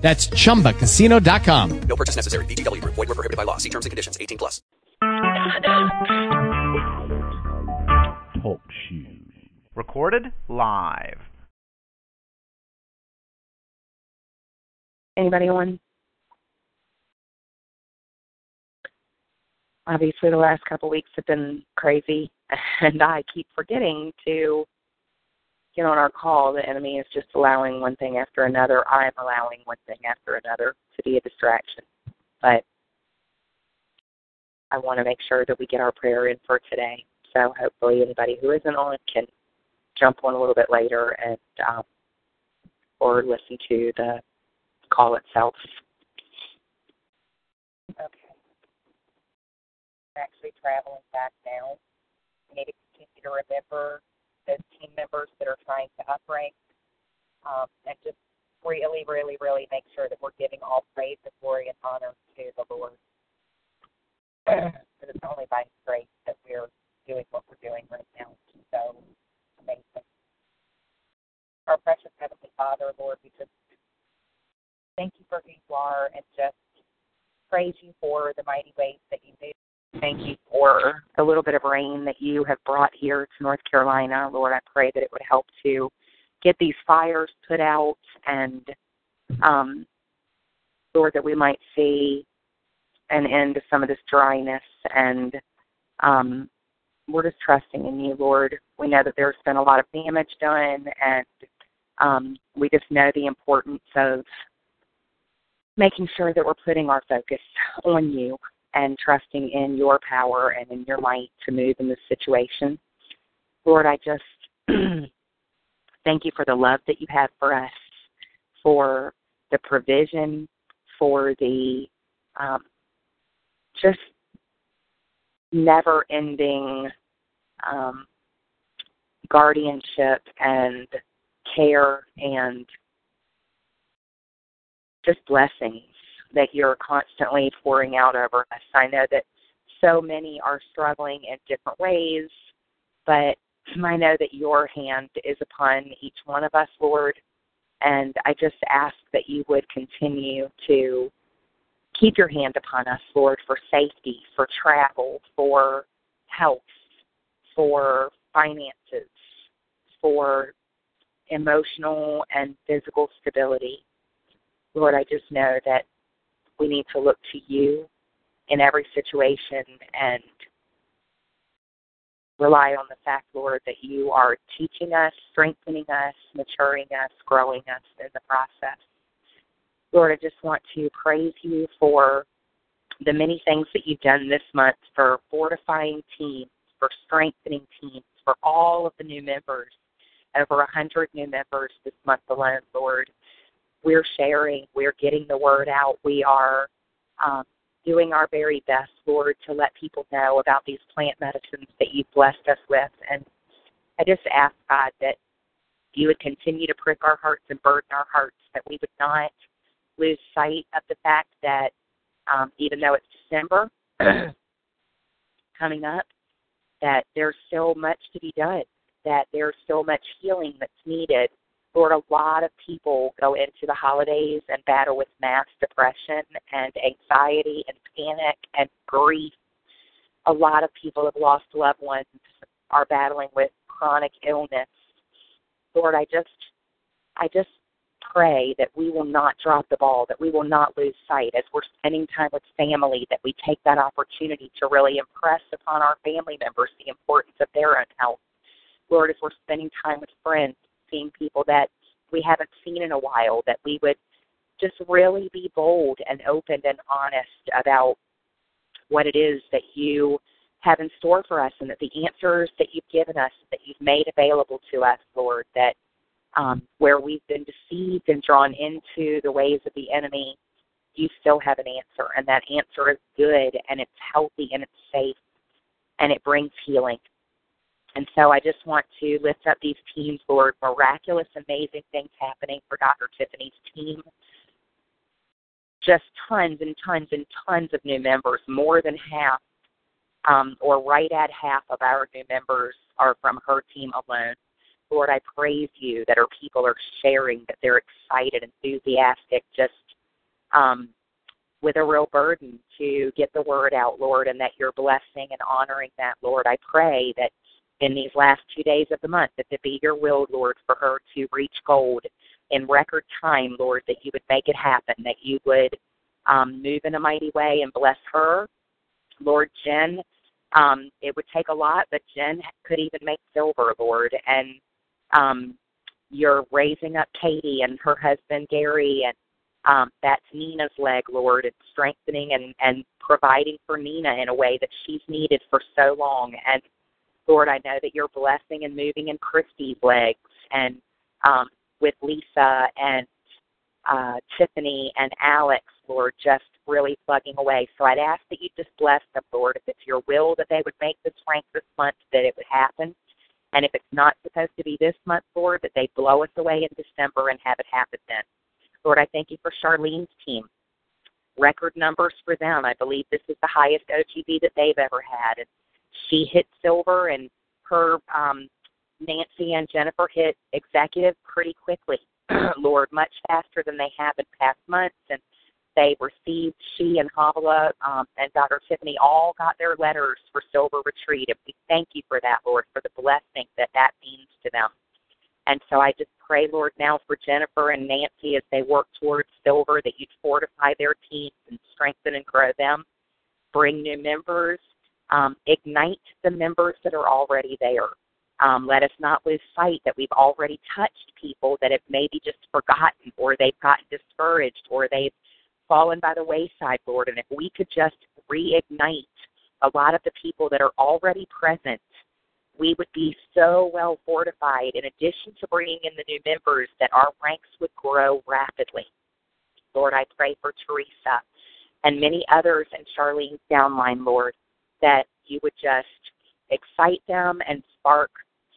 That's chumbacasino.com. No purchase necessary. VGW Group. Void were prohibited by law. See terms and conditions. 18 plus. Talk shoes. Recorded live. Anybody on? Obviously, the last couple weeks have been crazy, and I keep forgetting to get on our call. The enemy is just allowing one thing after another. I'm allowing one thing after another to be a distraction. But I want to make sure that we get our prayer in for today. So hopefully, anybody who isn't on can jump on a little bit later and um, or listen to the call itself. Okay. I'm actually traveling back now. We need to continue to remember those team members that are trying to uprank um, and just really, really, really make sure that we're giving all praise and glory and honor to the Lord. but it's only by grace that we're doing what we're doing right now. So amazing. Our precious Heavenly Father, Lord, we just thank you for who you are and just praise you for the mighty ways that you do. Thank you for the little bit of rain that you have brought here to North Carolina. Lord, I pray that it would help to get these fires put out and, um, Lord, that we might see an end to some of this dryness. And um, we're just trusting in you, Lord. We know that there's been a lot of damage done, and um, we just know the importance of making sure that we're putting our focus on you and trusting in your power and in your might to move in this situation. Lord, I just thank you for the love that you have for us, for the provision, for the um, just never ending um, guardianship and care and just blessings that you're constantly pouring out over us. I know that so many are struggling in different ways, but I know that your hand is upon each one of us, Lord. And I just ask that you would continue to keep your hand upon us, Lord, for safety, for travel, for health, for finances, for emotional and physical stability. Lord, I just know that we need to look to you in every situation and rely on the fact, Lord, that you are teaching us, strengthening us, maturing us, growing us in the process. Lord, I just want to praise you for the many things that you've done this month for fortifying teams, for strengthening teams, for all of the new members, over a hundred new members this month alone, Lord we're sharing, we're getting the word out, we are um, doing our very best, Lord, to let people know about these plant medicines that you've blessed us with. And I just ask, God, that you would continue to prick our hearts and burden our hearts, that we would not lose sight of the fact that um, even though it's December coming up, that there's still much to be done, that there's still much healing that's needed, Lord, a lot of people go into the holidays and battle with mass depression and anxiety and panic and grief. A lot of people have lost loved ones, are battling with chronic illness. Lord, I just I just pray that we will not drop the ball, that we will not lose sight as we're spending time with family, that we take that opportunity to really impress upon our family members the importance of their own health. Lord, as we're spending time with friends, seeing people that we haven't seen in a while, that we would just really be bold and open and honest about what it is that you have in store for us and that the answers that you've given us, that you've made available to us, Lord, that um, where we've been deceived and drawn into the ways of the enemy, you still have an answer, and that answer is good, and it's healthy, and it's safe, and it brings healing. And so I just want to lift up these teams, Lord. Miraculous, amazing things happening for Dr. Tiffany's team. Just tons and tons and tons of new members, more than half, um, or right at half of our new members are from her team alone. Lord, I praise you that our people are sharing, that they're excited, enthusiastic, just um, with a real burden to get the word out, Lord, and that you're blessing and honoring that, Lord. I pray that in these last two days of the month, that it be your will, Lord, for her to reach gold in record time, Lord, that you would make it happen, that you would um, move in a mighty way and bless her. Lord, Jen, um, it would take a lot, but Jen could even make silver, Lord, and um, you're raising up Katie and her husband Gary, and um, that's Nina's leg, Lord, and strengthening and and providing for Nina in a way that she's needed for so long. And Lord, I know that you're blessing and moving in Christy's legs, and um, with Lisa and uh, Tiffany and Alex, Lord, just really plugging away. So I'd ask that you just bless them, Lord. If it's your will that they would make this rank this month, that it would happen. And if it's not supposed to be this month, Lord, that they blow us away in December and have it happen then. Lord, I thank you for Charlene's team. Record numbers for them. I believe this is the highest OTB that they've ever had. And she hit silver, and her um, Nancy and Jennifer hit executive pretty quickly. Lord, much faster than they have in past months. And they received, she and Havala um, and Dr. Tiffany all got their letters for Silver Retreat. And we thank you for that, Lord, for the blessing that that means to them. And so I just pray, Lord, now for Jennifer and Nancy as they work towards Silver, that you'd fortify their teams and strengthen and grow them. Bring new members. Um, ignite the members that are already there. Um, let us not lose sight that we've already touched people that have maybe just forgotten or they've gotten discouraged or they've fallen by the wayside, Lord. And if we could just reignite a lot of the people that are already present, we would be so well fortified, in addition to bringing in the new members, that our ranks would grow rapidly. Lord, I pray for Teresa and many others and Charlene's downline, Lord, that you would just excite them and spark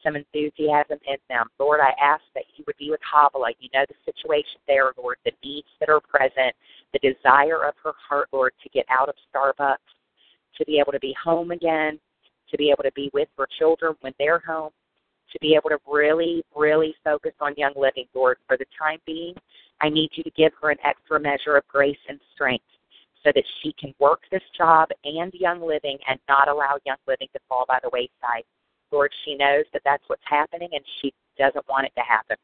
some enthusiasm in them. Lord, I ask that you would be with Havala. You know the situation there, Lord, the needs that are present, the desire of her heart, Lord, to get out of Starbucks, to be able to be home again, to be able to be with her children when they're home, to be able to really, really focus on young living, Lord. For the time being, I need you to give her an extra measure of grace and strength so that she can work this job and young living and not allow young living to fall by the wayside. Lord, she knows that that's what's happening and she doesn't want it to happen.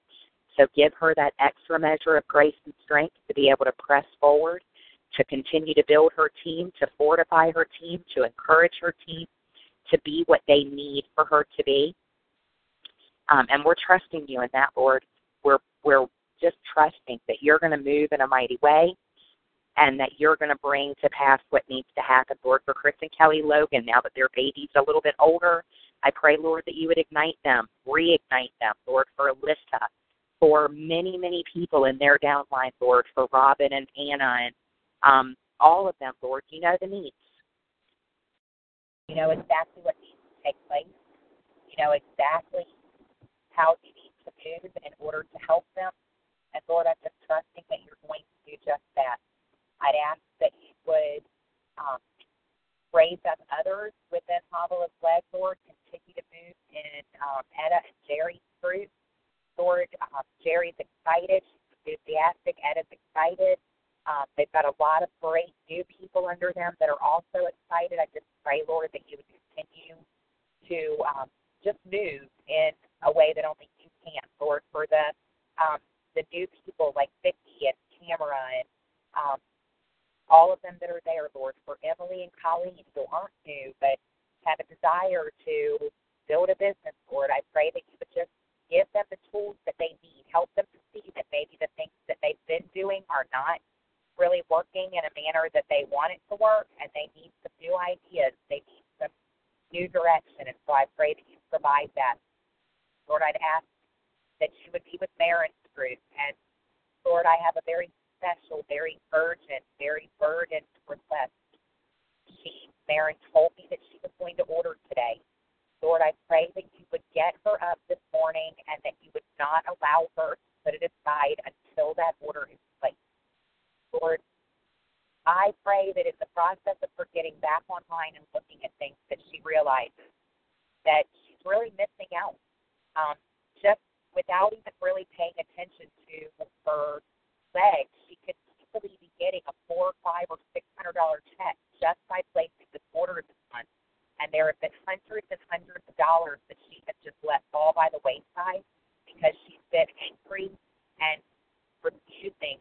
So give her that extra measure of grace and strength to be able to press forward, to continue to build her team, to fortify her team, to encourage her team to be what they need for her to be. Um, and we're trusting you in that, Lord. We're we're just trusting that you're going to move in a mighty way and that you're going to bring to pass what needs to happen, Lord, for Chris and Kelly Logan, now that their baby's a little bit older I pray, Lord, that you would ignite them, reignite them, Lord, for Alyssa, for many, many people in their downline, Lord, for Robin and Anna and um, all of them, Lord. You know the needs. You know exactly what needs to take place. You know exactly how you need to move in order to help them. And Lord, I'm just trusting that you're going to do just that. I'd ask that you would um, raise up others within Havala's leg, Lord. Continue to move in um, Etta and Jerry's fruit. Lord, um, Jerry's excited. She's enthusiastic. Etta's excited. Um, they've got a lot of great new people under them that are also excited. I just pray, Lord, that you would continue to um, just move in a way that only you can, Lord, for the um, the new people like Vicky and Tamara and um, all of them that are there, Lord, for Emily and Colleen who aren't new but have a desire to build a business, Lord. I pray that you would just give them the tools that they need, help them to see that maybe the things that they've been doing are not really working in a manner that they want it to work, and they need some new ideas. They need some new direction, and so I pray that you provide that. Lord, I'd ask that you would be with Maren's group, and Lord, I have a very special, very urgent, very burdened request. She, Maren told me that she was going to order today. Lord, I pray that you would get her up this morning and that you would not allow her to put it aside until that order is placed. Lord, I pray that in the process of her getting back online and looking at things, that she realizes that she's really missing out. Um, just without even really paying attention to her legs, she could easily be getting a four, five, or six hundred dollar check just by placing this order this month. And there have been hundreds and hundreds of dollars that she has just let fall by the wayside because she's been angry and refusing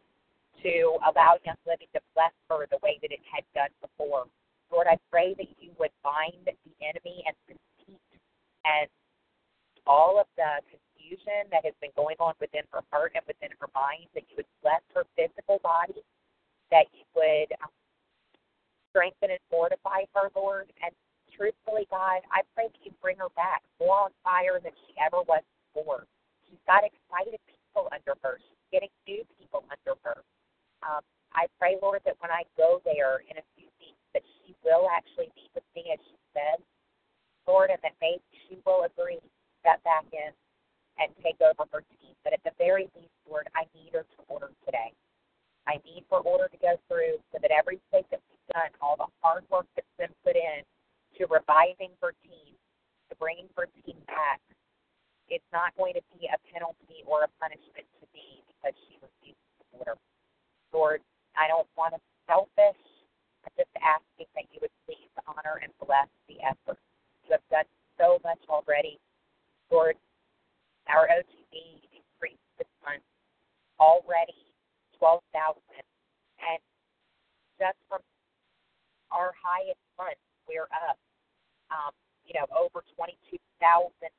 to allow Young Living to bless her the way that it had done before. Lord, I pray that you would bind the enemy and conceit and all of the confusion that has been going on within her heart and within her mind, that you would bless her physical body, that you would um, strengthen and fortify her, Lord. And truthfully, God, I pray that you bring her back more on fire than she ever was before. She's got excited people under her. She's getting new people under her. Um, I pray, Lord, that when I go there in a few weeks, that she will actually be with me, as she said, Lord, and that maybe she will agree to step back in and take over her team. But at the very least, Lord, I need her to order today. I need for order to go through so that every mistake that we've done, all the hard work that's been put in to reviving her team, to bringing her team back, it's not going to be a penalty or a punishment to me because she refused to order. Lord, I don't want to be selfish. I'm just asking that you would please honor and bless the effort. You have done so much already. Lord, our OTB increased this month already 12,000. And just from our highest month, we're up, um, you know, over 22,000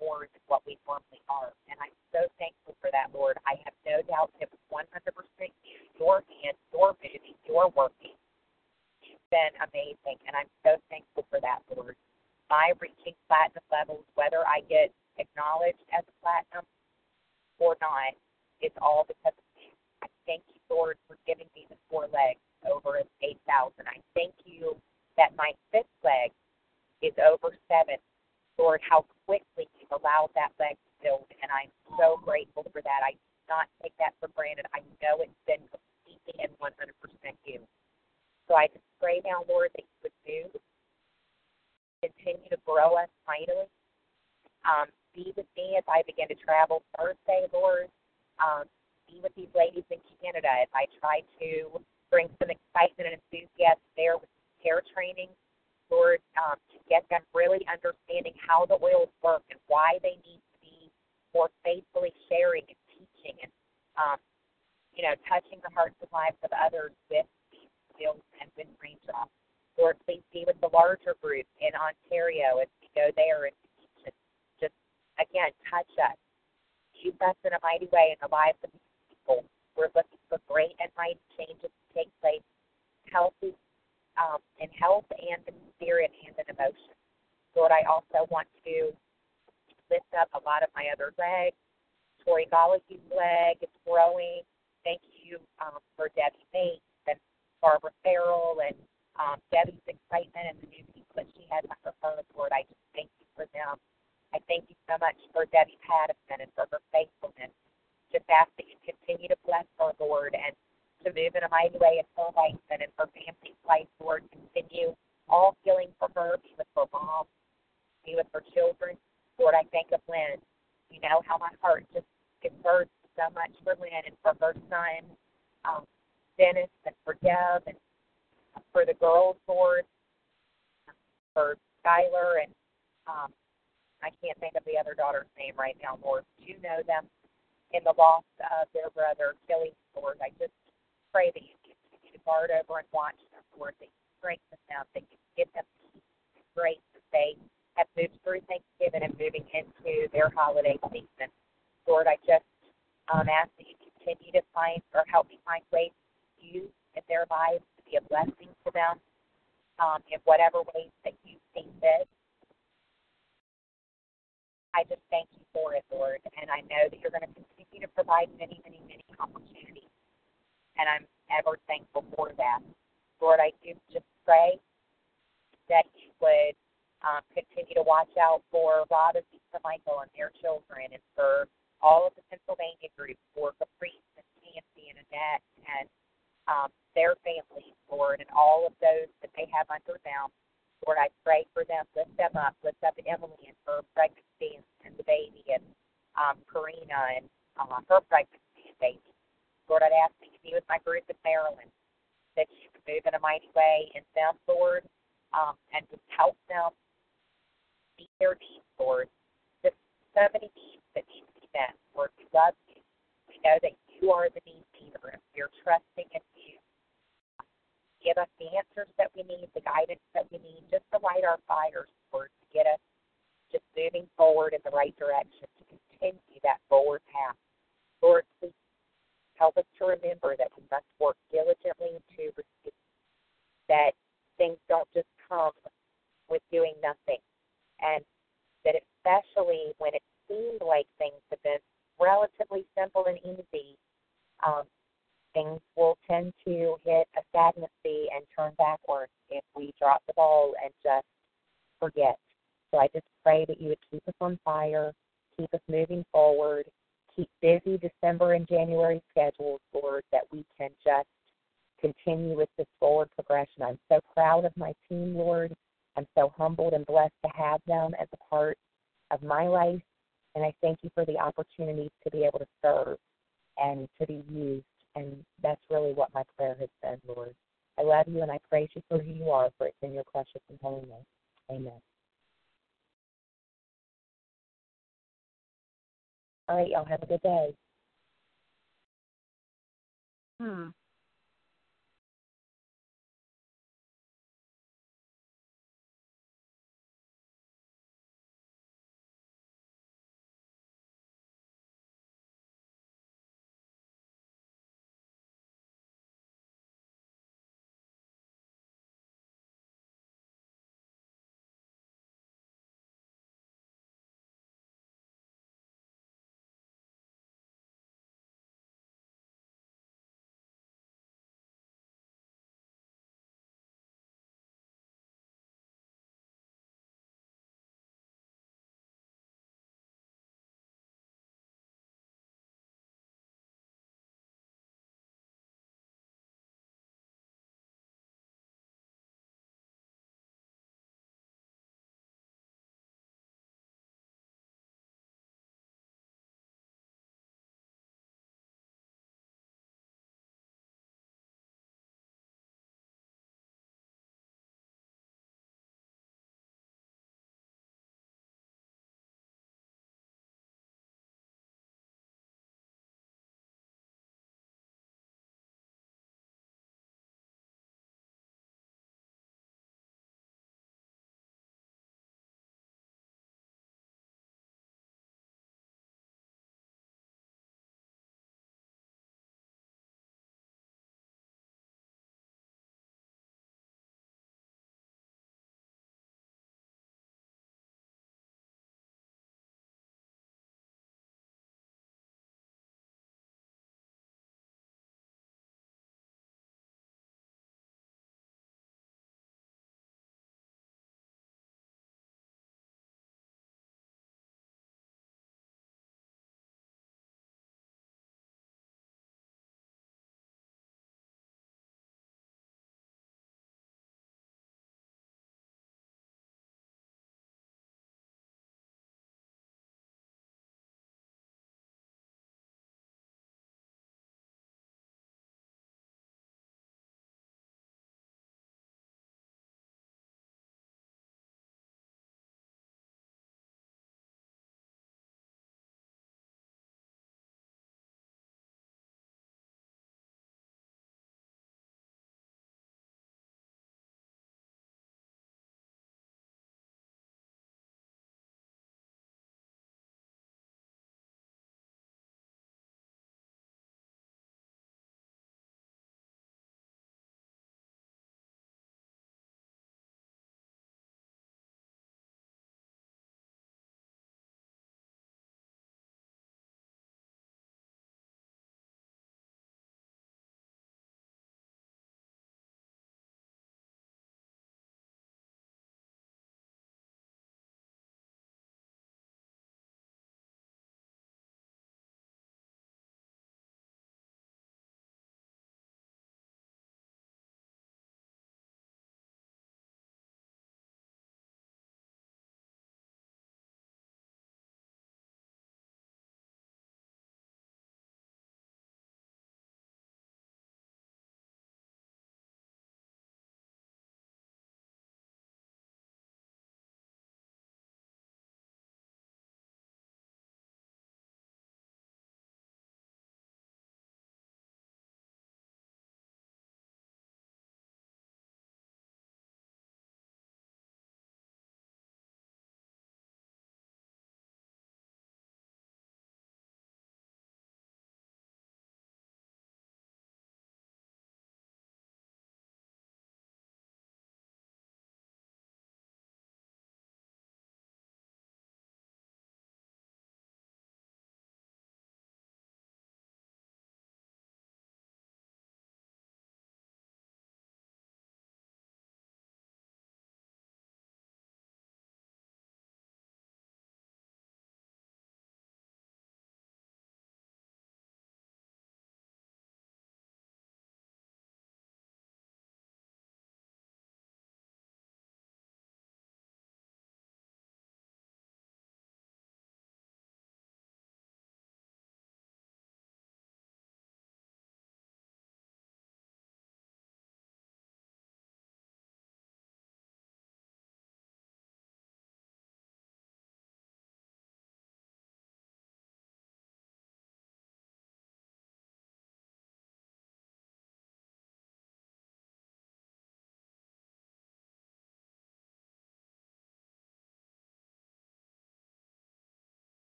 more than what we normally are. And I'm so thankful for that, Lord. I have no doubt was 100% your hand, your moving, your working. You've been amazing, and I'm so thankful for that, Lord. My reaching platinum levels, whether I get acknowledged as a platinum or not, it's all because of you. I thank you, Lord, for giving me the four legs over 8,000. I thank you that my fifth leg is over seven. Lord, how quickly you've allowed that leg to build, and I'm so grateful for that. I do not take that for granted. I know it's been completely and 100% you. So I just pray now, Lord, that you would do, continue to grow us mightily. Um, be with me as I begin to travel Thursday, Lord. Um, be with these ladies in Canada as I try to bring some excitement and enthusiasm there with care training, Lord, um, to get them really understanding how the oils work and why they need to be more faithfully sharing and teaching and, um, you know, touching the hearts and lives of others with these skills and with raindrops. Lord, please be with the larger group in Ontario as we go there and teach and just, again, touch us. Use us in a mighty way in the lives of these people. We're looking for great and mighty changes take place, healthy um, in health and in spirit and in emotion. Lord, I also want to lift up a lot of my other legs. Tori Gallagher's leg is growing. Thank you um, for Debbie Bates and Barbara Farrell and um, Debbie's excitement and the new people that she has under her. Phone. Lord, I just thank you for them. I thank you so much for Debbie Patterson and for her faithfulness. Just ask that you continue to bless her, Lord, and to move in a mighty way her life and her family's life, Lord. Continue all healing for her, be with her mom, be with her children. Lord, I think of Lynn. You know how my heart just converts so much for Lynn and for her son, um, Dennis, and for Deb, and for the girls, Lord, for Skylar, and um, I can't think of the other daughter's name right now, Lord. You know them in the loss of their brother, Kelly, Lord. I just pray that you continue to guard over and watch them, Lord, that you strengthen them, that you give them peace grace as they have moved through Thanksgiving and moving into their holiday season. Lord, I just um, ask that you continue to find or help me find ways to use in their lives to be a blessing to them um, in whatever ways that you see fit. I just thank you for it, Lord. And I know that you're going to continue to provide many, many, many. And I'm ever thankful for that. Lord, I do just pray that you would um, continue to watch out for Rob and Lisa Michael and their children and for all of the Pennsylvania groups, for Caprice and Nancy and Annette and um, their families, Lord, and all of those that they have under them. Lord, I pray for them. Lift them up. Lift up Emily and her pregnancy and, the baby and um, Karina and uh, her pregnancy and baby. Lord, I'd ask that you be with my group in Maryland, that you would move in a mighty way in them, Lord, um, and just help them meet their needs, Lord. Just so many needs that need to be met. Lord, we love you. We know that you are the need meter, and we're trusting in you. Give us the answers that we need, the guidance that we need, just to light our fires, Lord, to get us just moving forward in the right direction, to continue that forward path. Lord, please help us to remember that we must work diligently to receive, that things don't just come with doing nothing, and that especially when it seemed like things have been relatively simple and easy, um, things will tend to hit a stagnancy and turn backwards if we drop the ball and just forget. So I just pray that you would keep us on fire, keep us moving forward, keep busy December and January schedules, Lord, that we can just continue with this forward progression. I'm so proud of my team, Lord. I'm so humbled and blessed to have them as a part of my life. And I thank you for the opportunity to be able to serve and to be used. And that's really what my prayer has been, Lord. I love you and I praise you for who you are, for it's in your precious and holy name. Amen. All right, y'all have a good day. Hmm.